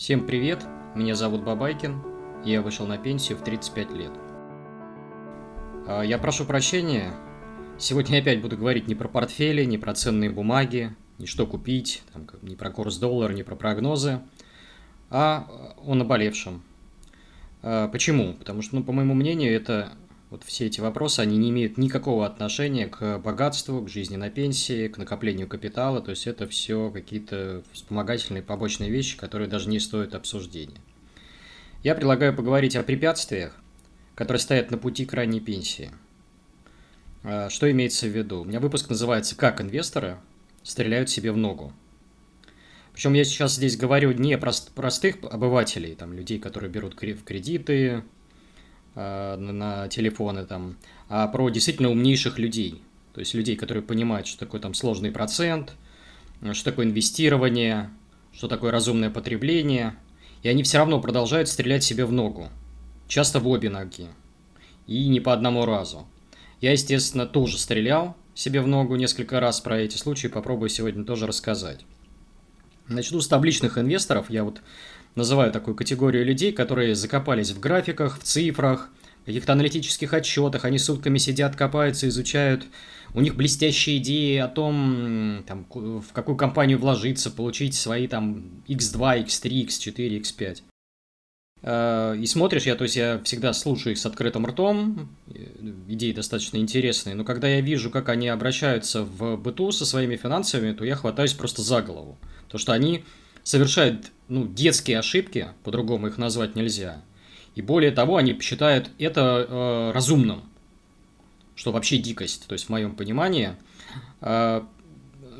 Всем привет, меня зовут Бабайкин, я вышел на пенсию в 35 лет. А, я прошу прощения, сегодня я опять буду говорить не про портфели, не про ценные бумаги, не что купить, там, не про курс доллара, не про прогнозы, а о наболевшем. А, почему? Потому что, ну, по моему мнению, это вот все эти вопросы, они не имеют никакого отношения к богатству, к жизни на пенсии, к накоплению капитала. То есть это все какие-то вспомогательные побочные вещи, которые даже не стоят обсуждения. Я предлагаю поговорить о препятствиях, которые стоят на пути к ранней пенсии. А, что имеется в виду? У меня выпуск называется «Как инвесторы стреляют себе в ногу». Причем я сейчас здесь говорю не про простых обывателей, там, людей, которые берут кредиты, на телефоны там, а про действительно умнейших людей. То есть людей, которые понимают, что такое там сложный процент, что такое инвестирование, что такое разумное потребление. И они все равно продолжают стрелять себе в ногу. Часто в обе ноги. И не по одному разу. Я, естественно, тоже стрелял себе в ногу несколько раз про эти случаи, попробую сегодня тоже рассказать. Начну с табличных инвесторов. Я вот называю такую категорию людей, которые закопались в графиках, в цифрах, каких-то аналитических отчетах, они сутками сидят, копаются, изучают, у них блестящие идеи о том, там, в какую компанию вложиться, получить свои там X2, X3, X4, X5. И смотришь, я, то есть я всегда слушаю их с открытым ртом, идеи достаточно интересные, но когда я вижу, как они обращаются в быту со своими финансами, то я хватаюсь просто за голову. То, что они совершают ну, детские ошибки, по-другому их назвать нельзя. И более того, они считают это э, разумным, что вообще дикость, то есть в моем понимании. Э,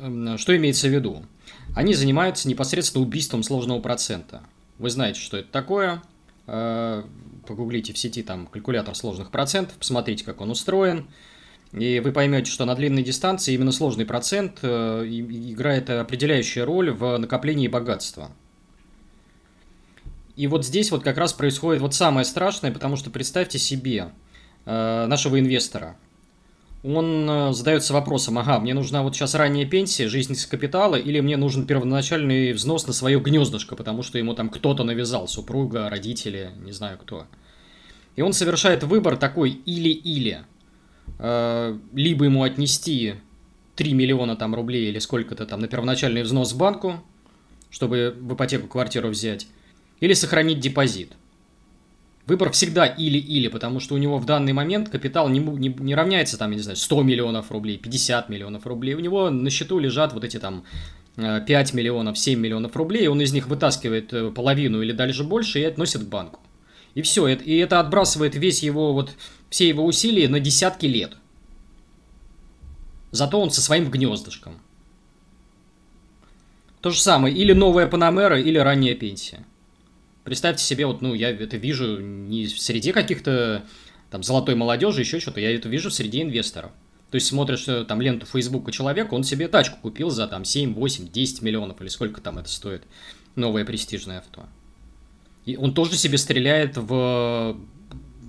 э, что имеется в виду? Они занимаются непосредственно убийством сложного процента. Вы знаете, что это такое. Э, погуглите в сети там калькулятор сложных процентов, посмотрите, как он устроен. И вы поймете, что на длинной дистанции именно сложный процент э, играет определяющую роль в накоплении богатства. И вот здесь вот как раз происходит вот самое страшное, потому что представьте себе э, нашего инвестора. Он э, задается вопросом, ага, мне нужна вот сейчас ранняя пенсия, жизнь с капитала, или мне нужен первоначальный взнос на свое гнездышко, потому что ему там кто-то навязал, супруга, родители, не знаю кто. И он совершает выбор такой или-или. Э, либо ему отнести 3 миллиона там рублей или сколько-то там на первоначальный взнос банку, чтобы в ипотеку квартиру взять, или сохранить депозит. Выбор всегда или-или, потому что у него в данный момент капитал не, не, не равняется там, я не знаю, 100 миллионов рублей, 50 миллионов рублей. У него на счету лежат вот эти там 5 э, миллионов, 7 миллионов рублей, он из них вытаскивает э, половину или дальше больше и относит к банку. И все, и это отбрасывает весь его вот, все его усилия на десятки лет. Зато он со своим гнездышком. То же самое, или новая Панамера, или ранняя пенсия. Представьте себе, вот, ну, я это вижу не среди каких-то там золотой молодежи, еще что-то, я это вижу среди инвесторов. То есть смотришь э, там ленту Фейсбука человека, он себе тачку купил за там 7, 8, 10 миллионов или сколько там это стоит. Новое престижное авто. И он тоже себе стреляет в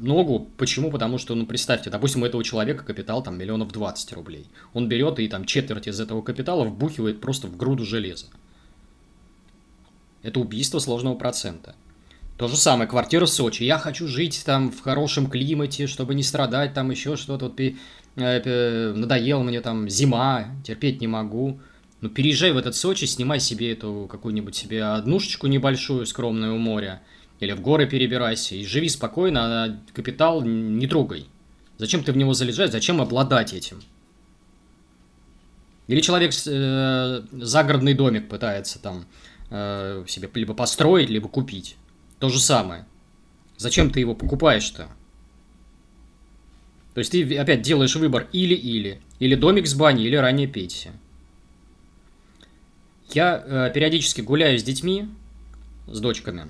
ногу. Почему? Потому что, ну, представьте, допустим, у этого человека капитал там миллионов 20 рублей. Он берет и там четверть из этого капитала вбухивает просто в груду железа. Это убийство сложного процента. То же самое, квартира в Сочи. Я хочу жить там в хорошем климате, чтобы не страдать, там еще что-то. Вот, э, мне там зима, терпеть не могу. Ну, переезжай в этот Сочи, снимай себе эту какую-нибудь себе однушечку небольшую, скромную у моря. Или в горы перебирайся и живи спокойно, а капитал не трогай. Зачем ты в него залезать, зачем обладать этим? Или человек э, загородный домик пытается там э, себе либо построить, либо купить. То же самое. Зачем ты его покупаешь-то? То есть ты опять делаешь выбор или-или. Или домик с баней, или ранняя пенсия. Я э, периодически гуляю с детьми, с дочками,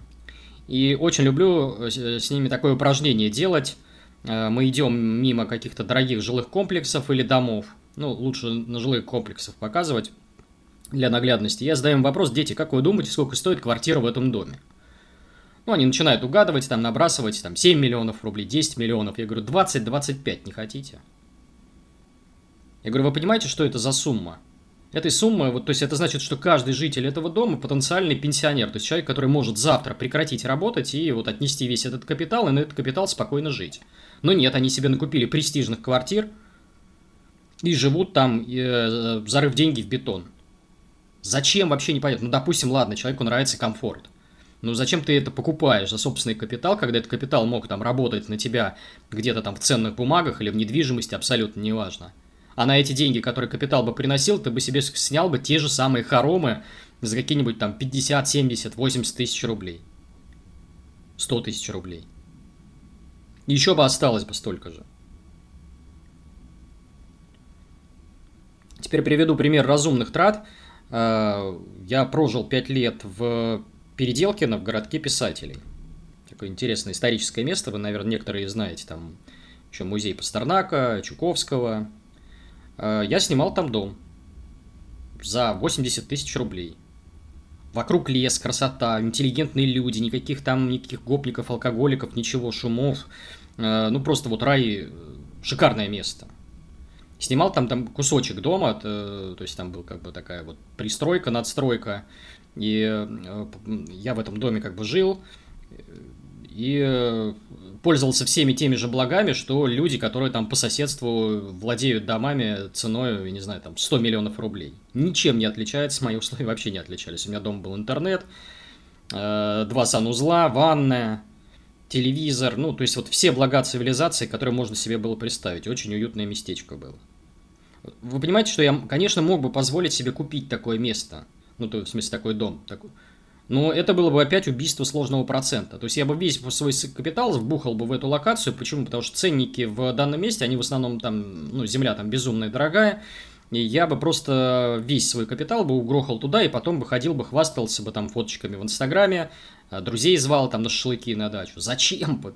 и очень люблю э, с ними такое упражнение делать. Э, мы идем мимо каких-то дорогих жилых комплексов или домов. Ну, лучше на жилых комплексах показывать для наглядности. Я задаю им вопрос, дети, как вы думаете, сколько стоит квартира в этом доме? Ну, они начинают угадывать, там, набрасывать, там, 7 миллионов рублей, 10 миллионов. Я говорю, 20-25 не хотите? Я говорю, вы понимаете, что это за сумма? Этой суммы, вот, то есть это значит, что каждый житель этого дома потенциальный пенсионер, то есть человек, который может завтра прекратить работать и вот отнести весь этот капитал и на этот капитал спокойно жить. Но нет, они себе накупили престижных квартир и живут там, э, зарыв деньги в бетон. Зачем вообще непонятно? Ну, допустим, ладно, человеку нравится комфорт. Ну, зачем ты это покупаешь за собственный капитал, когда этот капитал мог там работать на тебя где-то там в ценных бумагах или в недвижимости, абсолютно неважно. А на эти деньги, которые капитал бы приносил, ты бы себе снял бы те же самые хоромы за какие-нибудь там 50, 70, 80 тысяч рублей. 100 тысяч рублей. Еще бы осталось бы столько же. Теперь приведу пример разумных трат. А, я прожил 5 лет в Переделкино, в городке писателей. Такое интересное историческое место, вы, наверное, некоторые знаете. Там еще музей Пастернака, Чуковского, Э, я снимал там дом за 80 тысяч рублей. Вокруг лес, красота, интеллигентные люди, никаких там, никаких гопников, алкоголиков, ничего, шумов. Э, ну, просто вот рай, э, шикарное место. Снимал там, там кусочек дома, то есть там был как бы такая вот пристройка, надстройка. И я в этом доме как бы жил и пользовался всеми теми же благами, что люди, которые там по соседству владеют домами ценой, я не знаю, там 100 миллионов рублей. Ничем не отличается, мои условия вообще не отличались. У меня дома был интернет, э, два санузла, ванная, телевизор, ну, то есть вот все блага цивилизации, которые можно себе было представить. Очень уютное местечко было. Вы понимаете, что я, конечно, мог бы позволить себе купить такое место, ну, то, в смысле, такой дом, такой, но это было бы опять убийство сложного процента. То есть я бы весь свой капитал вбухал бы в эту локацию. Почему? Потому что ценники в данном месте, они в основном там, ну, земля там безумная дорогая. И я бы просто весь свой капитал бы угрохал туда, и потом бы ходил бы, хвастался бы там фоточками в Инстаграме, а, друзей звал там на шашлыки на дачу. Зачем бы?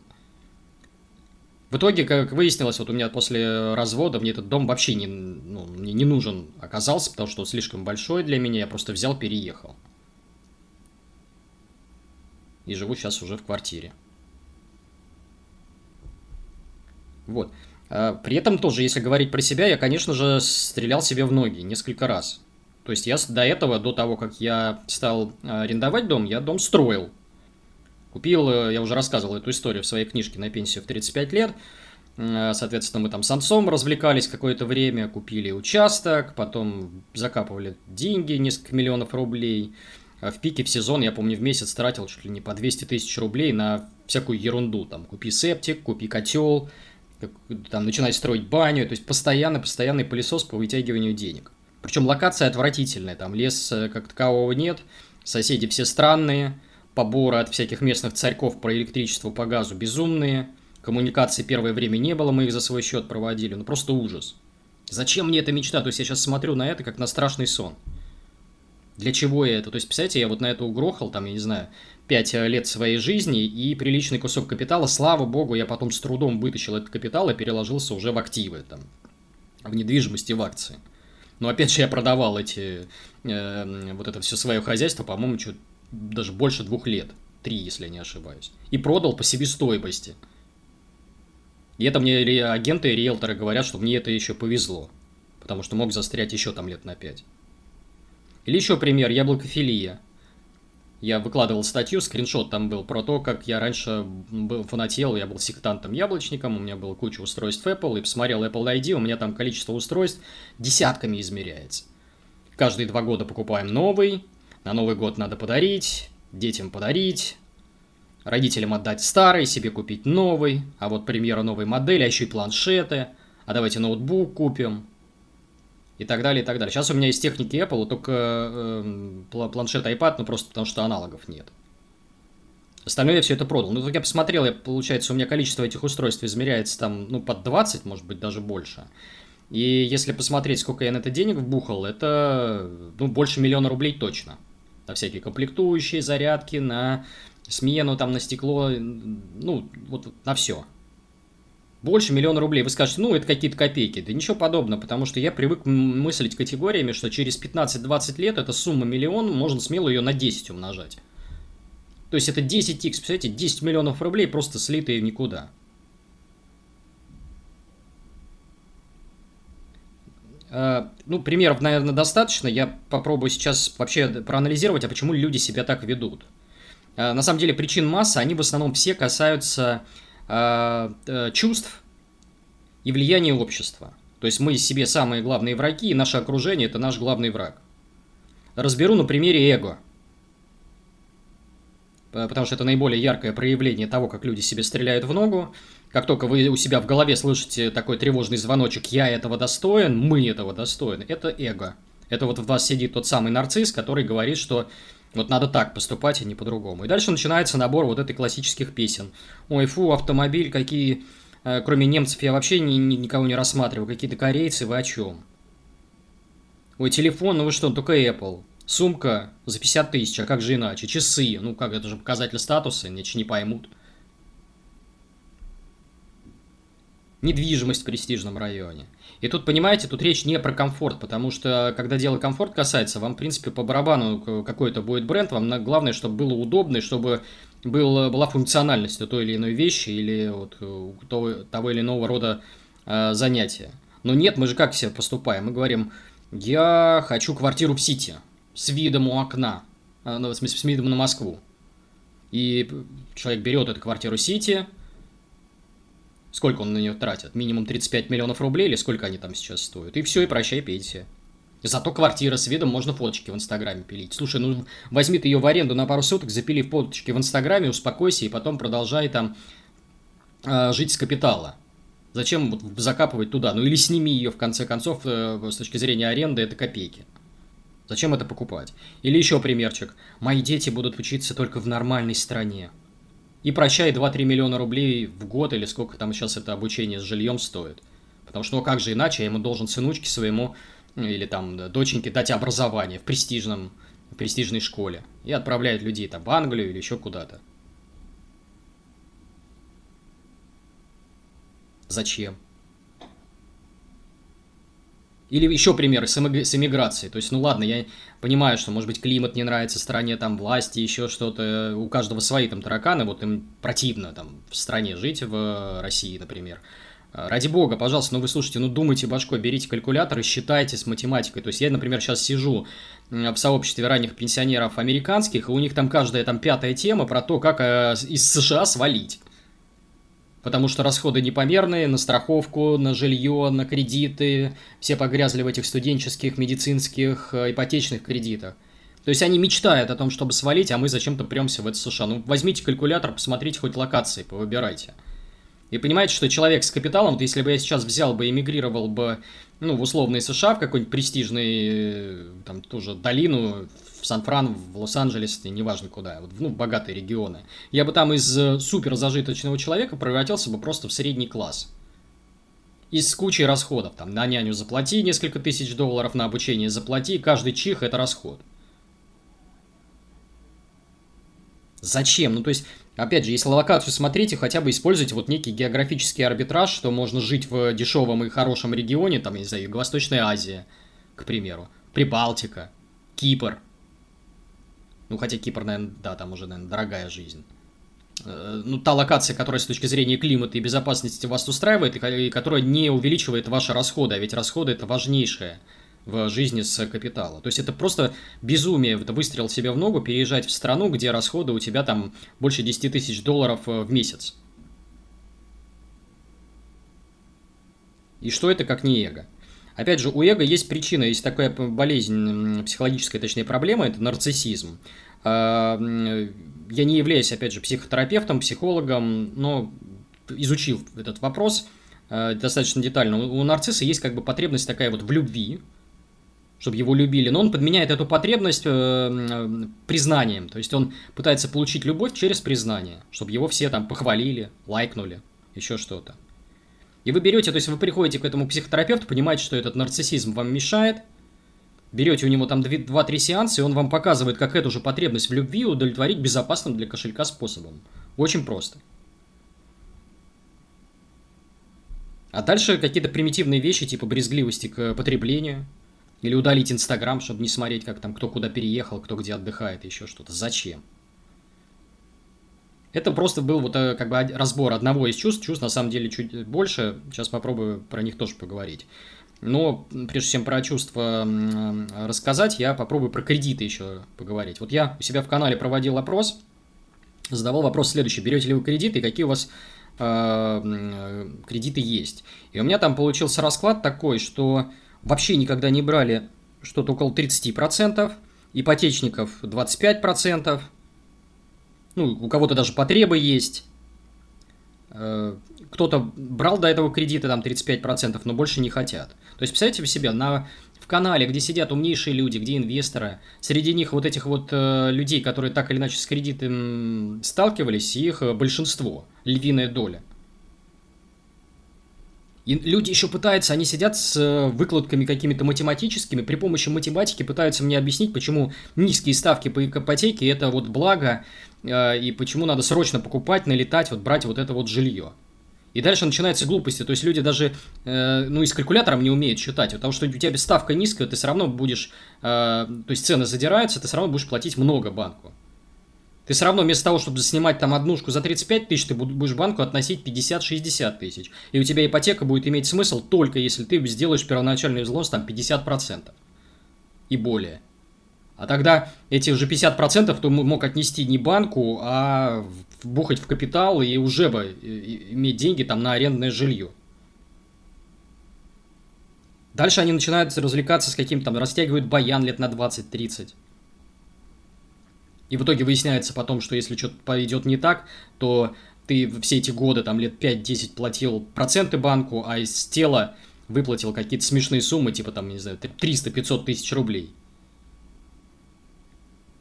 В итоге, как выяснилось, вот у меня после развода мне этот дом вообще не, ну, мне не нужен оказался, потому что он слишком большой для меня, я просто взял, переехал и живу сейчас уже в квартире. Вот. А, при этом тоже, если говорить про себя, я, конечно же, стрелял себе в ноги несколько раз. То есть я до этого, до того, как я стал а, арендовать дом, я дом строил. Купил, э, я уже рассказывал эту историю в своей книжке на пенсию в 35 лет. А, соответственно, мы там с отцом развлекались какое-то время, купили участок, потом закапывали деньги, несколько миллионов рублей – в пике в сезон, я помню, в месяц тратил чуть ли не по 200 тысяч рублей на всякую ерунду. Там, купи септик, купи котел, там, начинай строить баню. То есть, постоянно, постоянный пылесос по вытягиванию денег. Причем локация отвратительная, там лес э, как такового нет, соседи все странные, поборы от всяких местных царьков про электричество по газу безумные, коммуникации первое время не было, мы их за свой счет проводили, ну просто ужас. Зачем мне эта мечта? То есть я сейчас смотрю на это как на страшный сон. Для чего я это? То есть, представляете, я вот на это угрохал, там, я не знаю, 5 э, лет своей жизни и приличный кусок капитала. Слава богу, я потом с трудом вытащил этот капитал и переложился уже в активы, там, в недвижимости, в акции. Но опять же, я продавал эти, э, вот это все свое хозяйство, по-моему, чуть даже больше двух лет. Три, если я не ошибаюсь. И продал по себестоимости. И это мне агенты и риэлторы говорят, что мне это еще повезло. Потому что мог застрять еще там лет на пять. Или еще пример, яблокофилия. Я выкладывал статью, скриншот там был про то, как я раньше был фанател, я был сектантом-яблочником, у меня было куча устройств Apple, и посмотрел Apple ID, у меня там количество устройств десятками измеряется. Каждые два года покупаем новый, на Новый год надо подарить, детям подарить, родителям отдать старый, себе купить новый, а вот премьера новой модели, а еще и планшеты, а давайте ноутбук купим, и так далее, и так далее. Сейчас у меня есть техники Apple, только э, планшет iPad, ну просто потому что аналогов нет. Остальное я все это продал. Ну, так я посмотрел, я, получается, у меня количество этих устройств измеряется там, ну, под 20, может быть, даже больше. И если посмотреть, сколько я на это денег вбухал, это, ну, больше миллиона рублей точно. На всякие комплектующие, зарядки, на смену, там, на стекло, ну, вот на все больше миллиона рублей. Вы скажете, ну, это какие-то копейки. Да ничего подобного, потому что я привык мыслить категориями, что через 15-20 лет эта сумма миллион, можно смело ее на 10 умножать. То есть это 10x, представляете, 10 миллионов рублей просто слитые никуда. Э, ну, примеров, наверное, достаточно. Я попробую сейчас вообще проанализировать, а почему люди себя так ведут. Э, на самом деле причин масса, они в основном все касаются чувств и влияния общества. То есть мы себе самые главные враги, и наше окружение – это наш главный враг. Разберу на примере эго. Потому что это наиболее яркое проявление того, как люди себе стреляют в ногу. Как только вы у себя в голове слышите такой тревожный звоночек «я этого достоин», «мы этого достойны», это эго. Это вот в вас сидит тот самый нарцисс, который говорит, что вот надо так поступать, а не по-другому. И дальше начинается набор вот этой классических песен. Ой, фу, автомобиль, какие... Э, кроме немцев я вообще ни, ни, никого не рассматриваю. Какие-то корейцы, вы о чем? Ой, телефон, ну вы что, только Apple. Сумка за 50 тысяч, а как же иначе? Часы, ну как, это же показатель статуса, иначе не поймут. Недвижимость в престижном районе. И тут, понимаете, тут речь не про комфорт, потому что, когда дело комфорт касается, вам, в принципе, по барабану какой то будет бренд, вам главное, чтобы было удобно, и чтобы был, была функциональность у той или иной вещи или вот у того, того или иного рода э, занятия. Но нет, мы же как себе поступаем? Мы говорим, я хочу квартиру в Сити с видом у окна, э, ну, в смысле, с видом на Москву. И человек берет эту квартиру Сити, Сколько он на нее тратит? Минимум 35 миллионов рублей или сколько они там сейчас стоят? И все, и прощай пенсия. Зато квартира с видом можно фоточки в Инстаграме пилить. Слушай, ну возьми ты ее в аренду на пару суток, запили фоточки в Инстаграме, успокойся и потом продолжай там э, жить с капитала. Зачем вот закапывать туда? Ну или сними ее в конце концов э, с точки зрения аренды, это копейки. Зачем это покупать? Или еще примерчик. Мои дети будут учиться только в нормальной стране. И прощай 2-3 миллиона рублей в год или сколько там сейчас это обучение с жильем стоит. Потому что, ну как же иначе, я ему должен сынучке своему или там доченьке дать образование в престижном, в престижной школе. И отправляют людей там в Англию или еще куда-то. Зачем? Или еще примеры с, эмиграцией. То есть, ну ладно, я понимаю, что, может быть, климат не нравится стране, там, власти, еще что-то. У каждого свои там тараканы, вот им противно там в стране жить, в России, например. Ради бога, пожалуйста, ну вы слушайте, ну думайте башкой, берите калькулятор и считайте с математикой. То есть я, например, сейчас сижу в сообществе ранних пенсионеров американских, и у них там каждая там пятая тема про то, как э, из США свалить потому что расходы непомерные на страховку, на жилье, на кредиты, все погрязли в этих студенческих, медицинских, э, ипотечных кредитах. То есть они мечтают о том, чтобы свалить, а мы зачем-то премся в это США. Ну, возьмите калькулятор, посмотрите хоть локации, повыбирайте. И понимаете, что человек с капиталом, вот если бы я сейчас взял бы, эмигрировал бы, ну, в условные США, в какой-нибудь престижный, э, там, тоже долину, в Сан-Фран, в Лос-Анджелес, неважно куда, вот, ну, богатые регионы. Я бы там из э, супер зажиточного человека превратился бы просто в средний класс. И с кучей расходов, там, на няню заплати несколько тысяч долларов, на обучение заплати, каждый чих – это расход. Зачем? Ну, то есть, опять же, если локацию смотрите, хотя бы используйте вот некий географический арбитраж, что можно жить в дешевом и хорошем регионе, там, я не знаю, Юго-Восточная Азия, к примеру, Прибалтика, Кипр – ну, хотя Кипр, наверное, да, там уже, наверное, дорогая жизнь. Э, ну, та локация, которая с точки зрения климата и безопасности вас устраивает, и которая не увеличивает ваши расходы, а ведь расходы это важнейшее в жизни с капитала. То есть это просто безумие, это выстрел себе в ногу, переезжать в страну, где расходы у тебя там больше 10 тысяч долларов э, в месяц. И что это как не эго? Опять же, у эго есть причина, есть такая болезнь, психологическая, точнее, проблема, это нарциссизм. А, я не являюсь, опять же, психотерапевтом, психологом, но изучил этот вопрос а, достаточно детально. У нарцисса есть как бы потребность такая вот в любви, чтобы его любили, но он подменяет эту потребность э, признанием, то есть он пытается получить любовь через признание, чтобы его все там похвалили, лайкнули, еще что-то. И вы берете, то есть вы приходите к этому психотерапевту, понимаете, что этот нарциссизм вам мешает, берете у него там 2-3 сеанса, и он вам показывает, как эту же потребность в любви удовлетворить безопасным для кошелька способом. Очень просто. А дальше какие-то примитивные вещи, типа брезгливости к потреблению, или удалить Инстаграм, чтобы не смотреть, как там кто куда переехал, кто где отдыхает, еще что-то. Зачем? Это просто был вот э, как бы разбор одного из чувств. Чувств на самом деле чуть больше. Сейчас попробую про них тоже поговорить. Но прежде чем про чувства рассказать, я попробую про кредиты еще поговорить. Вот я у себя в канале проводил опрос, задавал вопрос следующий. Берете ли вы кредиты и какие у вас э, кредиты есть? И у меня там получился расклад такой, что вообще никогда не брали что-то около 30%, ипотечников 25%, ну, у кого-то даже потребы есть, э, кто-то брал до этого кредиты, там 35%, но больше не хотят. То есть, представьте себе на, в канале, где сидят умнейшие люди, где инвесторы, среди них вот этих вот э, людей, которые так или иначе с кредитом сталкивались, их э, большинство, львиная доля. И люди еще пытаются, они сидят с э, выкладками какими-то математическими, при помощи математики пытаются мне объяснить, почему низкие ставки по ипотеке это вот благо, и почему надо срочно покупать, налетать, вот брать вот это вот жилье. И дальше начинаются глупости. То есть люди даже, э, ну, и с калькулятором не умеют считать. Потому что у тебя ставка низкая, ты все равно будешь, э, то есть цены задираются, ты все равно будешь платить много банку. Ты все равно вместо того, чтобы снимать там однушку за 35 тысяч, ты будешь банку относить 50-60 тысяч. И у тебя ипотека будет иметь смысл только если ты сделаешь первоначальный взнос там 50% и более. А тогда эти уже 50% ты мог отнести не банку, а бухать в капитал и уже бы иметь деньги там на арендное жилье. Дальше они начинают развлекаться с каким-то там, растягивают баян лет на 20-30. И в итоге выясняется потом, что если что-то пойдет не так, то ты все эти годы, там лет 5-10 платил проценты банку, а из тела выплатил какие-то смешные суммы, типа там, не знаю, 300-500 тысяч рублей.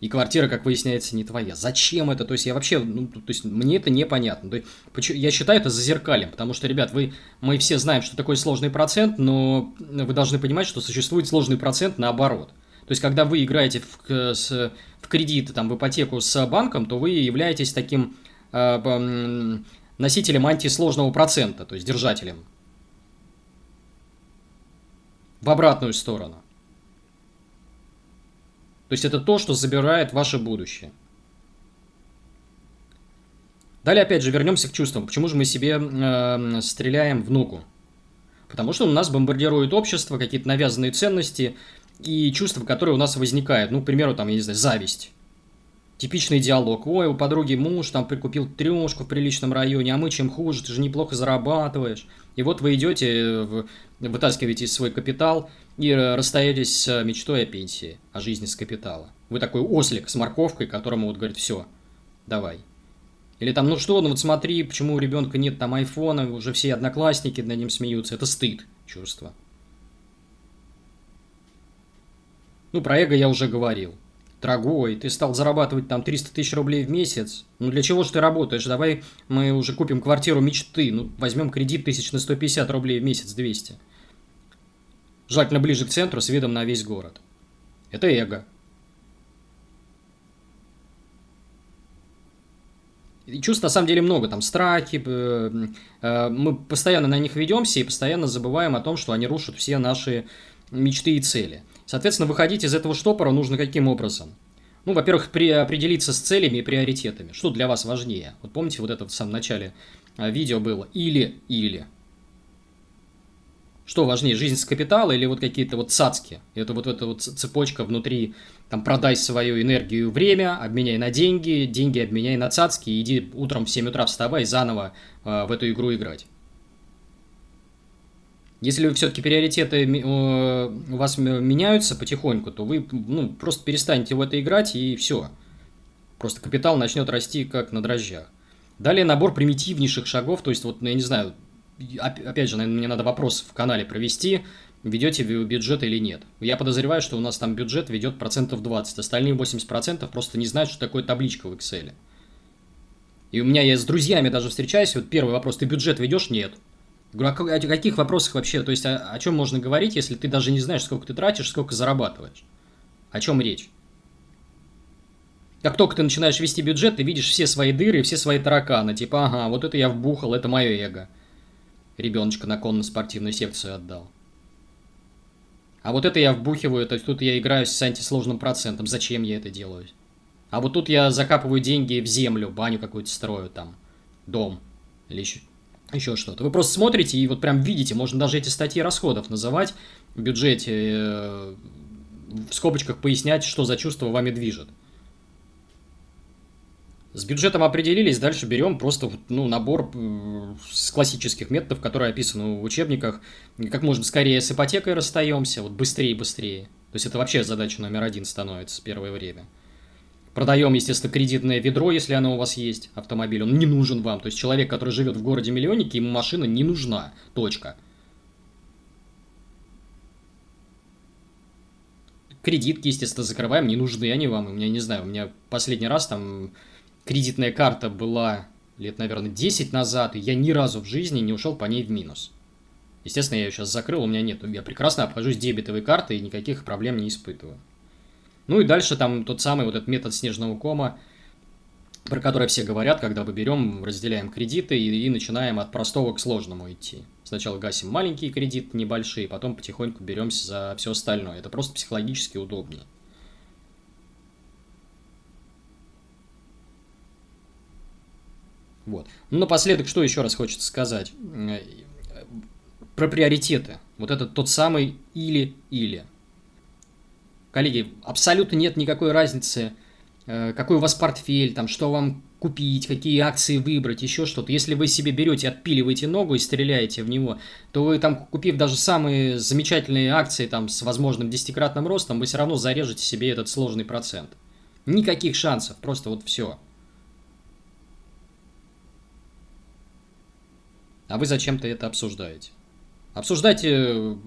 И квартира, как выясняется, не твоя. Зачем это? То есть я вообще, ну, то есть мне это непонятно. То есть, я считаю это зазеркалем, потому что, ребят, вы, мы все знаем, что такое сложный процент, но вы должны понимать, что существует сложный процент наоборот. То есть, когда вы играете в, с, в кредит, там, в ипотеку с банком, то вы являетесь таким э, носителем антисложного процента, то есть держателем. В обратную сторону. Есть это то, что забирает ваше будущее. Далее, опять же, вернемся к чувствам. Почему же мы себе э, стреляем в ногу? Потому что у нас бомбардирует общество, какие-то навязанные ценности и чувства, которые у нас возникают. Ну, к примеру, там, я не знаю, зависть. Типичный диалог. Ой, у подруги муж там прикупил трешку в приличном районе, а мы чем хуже, ты же неплохо зарабатываешь. И вот вы идете, вытаскиваете свой капитал и расстаетесь с мечтой о пенсии, о жизни с капитала. Вы такой ослик с морковкой, которому вот говорит, все, давай. Или там, ну что, ну вот смотри, почему у ребенка нет там айфона, уже все одноклассники над ним смеются. Это стыд, чувство. Ну, про эго я уже говорил. Дорогой, ты стал зарабатывать там 300 тысяч рублей в месяц. Ну, для чего же ты работаешь? Давай мы уже купим квартиру мечты. Ну, возьмем кредит тысяч на 150 рублей в месяц, 200. Желательно ближе к центру, с видом на весь город. Это эго. И чувств на самом деле много, там страхи, э, э, мы постоянно на них ведемся и постоянно забываем о том, что они рушат все наши мечты и цели. Соответственно, выходить из этого штопора нужно каким образом? Ну, во-первых, при, определиться с целями и приоритетами. Что для вас важнее? Вот помните, вот это в самом начале э, видео было или-или. Что важнее, жизнь с капитала или вот какие-то вот цацки? Это вот эта вот цепочка внутри, там, продай свою энергию время, обменяй на деньги, деньги обменяй на цацки, иди утром в 7 утра вставай и заново э, в эту игру играть. Если все-таки приоритеты у вас меняются потихоньку, то вы ну, просто перестанете в это играть и все. Просто капитал начнет расти как на дрожжах. Далее набор примитивнейших шагов, то есть вот, ну, я не знаю, опять же, наверное, мне надо вопрос в канале провести, ведете вы бюджет или нет. Я подозреваю, что у нас там бюджет ведет процентов 20, остальные 80% просто не знают, что такое табличка в Excel. И у меня я с друзьями даже встречаюсь, вот первый вопрос, ты бюджет ведешь? Нет. Говорю, о каких вопросах вообще, то есть о, о чем можно говорить, если ты даже не знаешь, сколько ты тратишь, сколько зарабатываешь? О чем речь? Как только ты начинаешь вести бюджет, ты видишь все свои дыры, все свои тараканы. Типа, ага, вот это я вбухал, это мое эго ребеночка на конно-спортивную секцию отдал. А вот это я вбухиваю, то есть тут я играю с антисложным процентом. Зачем я это делаю? А вот тут я закапываю деньги в землю, баню какую-то строю там, дом или еще еще что-то. Вы просто смотрите и вот прям видите, можно даже эти статьи расходов называть в бюджете, э, в скобочках пояснять, что за чувство вами движет. С бюджетом определились, дальше берем просто ну, набор э, с классических методов, которые описаны в учебниках. Как можно скорее с ипотекой расстаемся, вот быстрее и быстрее. То есть это вообще задача номер один становится в первое время. Продаем, естественно, кредитное ведро, если оно у вас есть, автомобиль, он не нужен вам. То есть человек, который живет в городе миллионнике, ему машина не нужна. Точка. Кредитки, естественно, закрываем, не нужны они вам. У меня, не знаю, у меня последний раз там кредитная карта была лет, наверное, 10 назад, и я ни разу в жизни не ушел по ней в минус. Естественно, я ее сейчас закрыл, у меня нет. Я прекрасно обхожусь дебетовой картой и никаких проблем не испытываю. Ну и дальше там тот самый вот этот метод снежного кома, про который все говорят, когда мы берем, разделяем кредиты и, и начинаем от простого к сложному идти. Сначала гасим маленькие кредиты, небольшие, потом потихоньку беремся за все остальное. Это просто психологически удобнее. Вот. Ну, напоследок, что еще раз хочется сказать? Э, про приоритеты. Вот это тот самый или-или. Коллеги, абсолютно нет никакой разницы, э, какой у вас портфель, там, что вам купить, какие акции выбрать, еще что-то. Если вы себе берете, отпиливаете ногу и стреляете в него, то вы там, купив даже самые замечательные акции там с возможным десятикратным ростом, вы все равно зарежете себе этот сложный процент. Никаких шансов, просто вот все. А вы зачем-то это обсуждаете. Обсуждайте,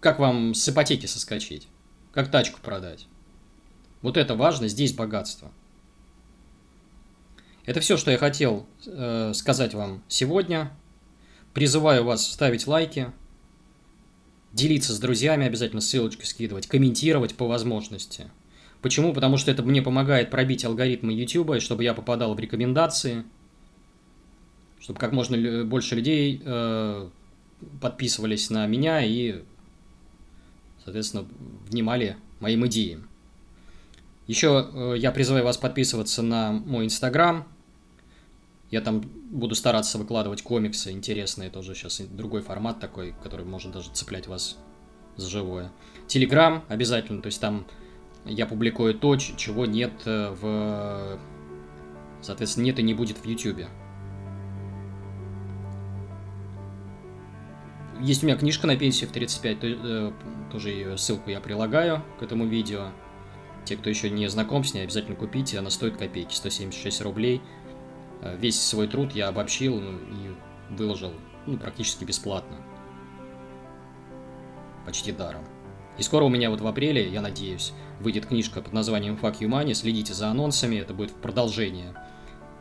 как вам с ипотеки соскочить, как тачку продать. Вот это важно, здесь богатство. Это все, что я хотел э, сказать вам сегодня. Призываю вас ставить лайки, делиться с друзьями, обязательно ссылочки скидывать, комментировать по возможности. Почему? Потому что это мне помогает пробить алгоритмы YouTube, чтобы я попадал в рекомендации – чтобы как можно больше людей э, подписывались на меня и, соответственно, внимали моим идеям. Еще э, я призываю вас подписываться на мой инстаграм. Я там буду стараться выкладывать комиксы интересные, тоже сейчас другой формат такой, который может даже цеплять вас за живое. Телеграм обязательно, то есть там я публикую то, чего нет э, в... Соответственно, нет и не будет в Ютубе. Есть у меня книжка на пенсию в 35, э, тоже ее ссылку я прилагаю к этому видео. Те, кто еще не знаком с ней, обязательно купите, она стоит копейки, 176 рублей. Э, весь свой труд я обобщил ну, и выложил ну, практически бесплатно. Почти даром. И скоро у меня вот в апреле, я надеюсь, выйдет книжка под названием Fuck You Money. Следите за анонсами, это будет продолжение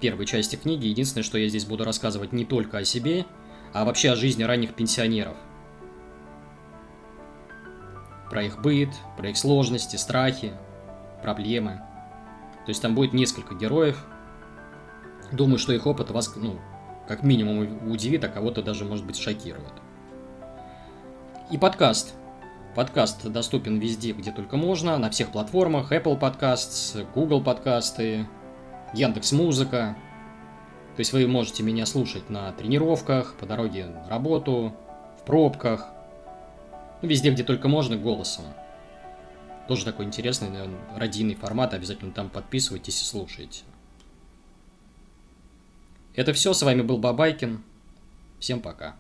первой части книги. Единственное, что я здесь буду рассказывать не только о себе, а вообще о жизни ранних пенсионеров. Про их быт, про их сложности, страхи, проблемы. То есть там будет несколько героев. Думаю, что их опыт вас, ну, как минимум удивит, а кого-то даже, может быть, шокирует. И подкаст. Подкаст доступен везде, где только можно, на всех платформах. Apple Podcasts, Google подкасты, Яндекс Музыка, то есть вы можете меня слушать на тренировках, по дороге на работу, в пробках, ну, везде, где только можно, голосом. Тоже такой интересный, наверное, родийный формат, обязательно там подписывайтесь и слушайте. Это все, с вами был Бабайкин. Всем пока.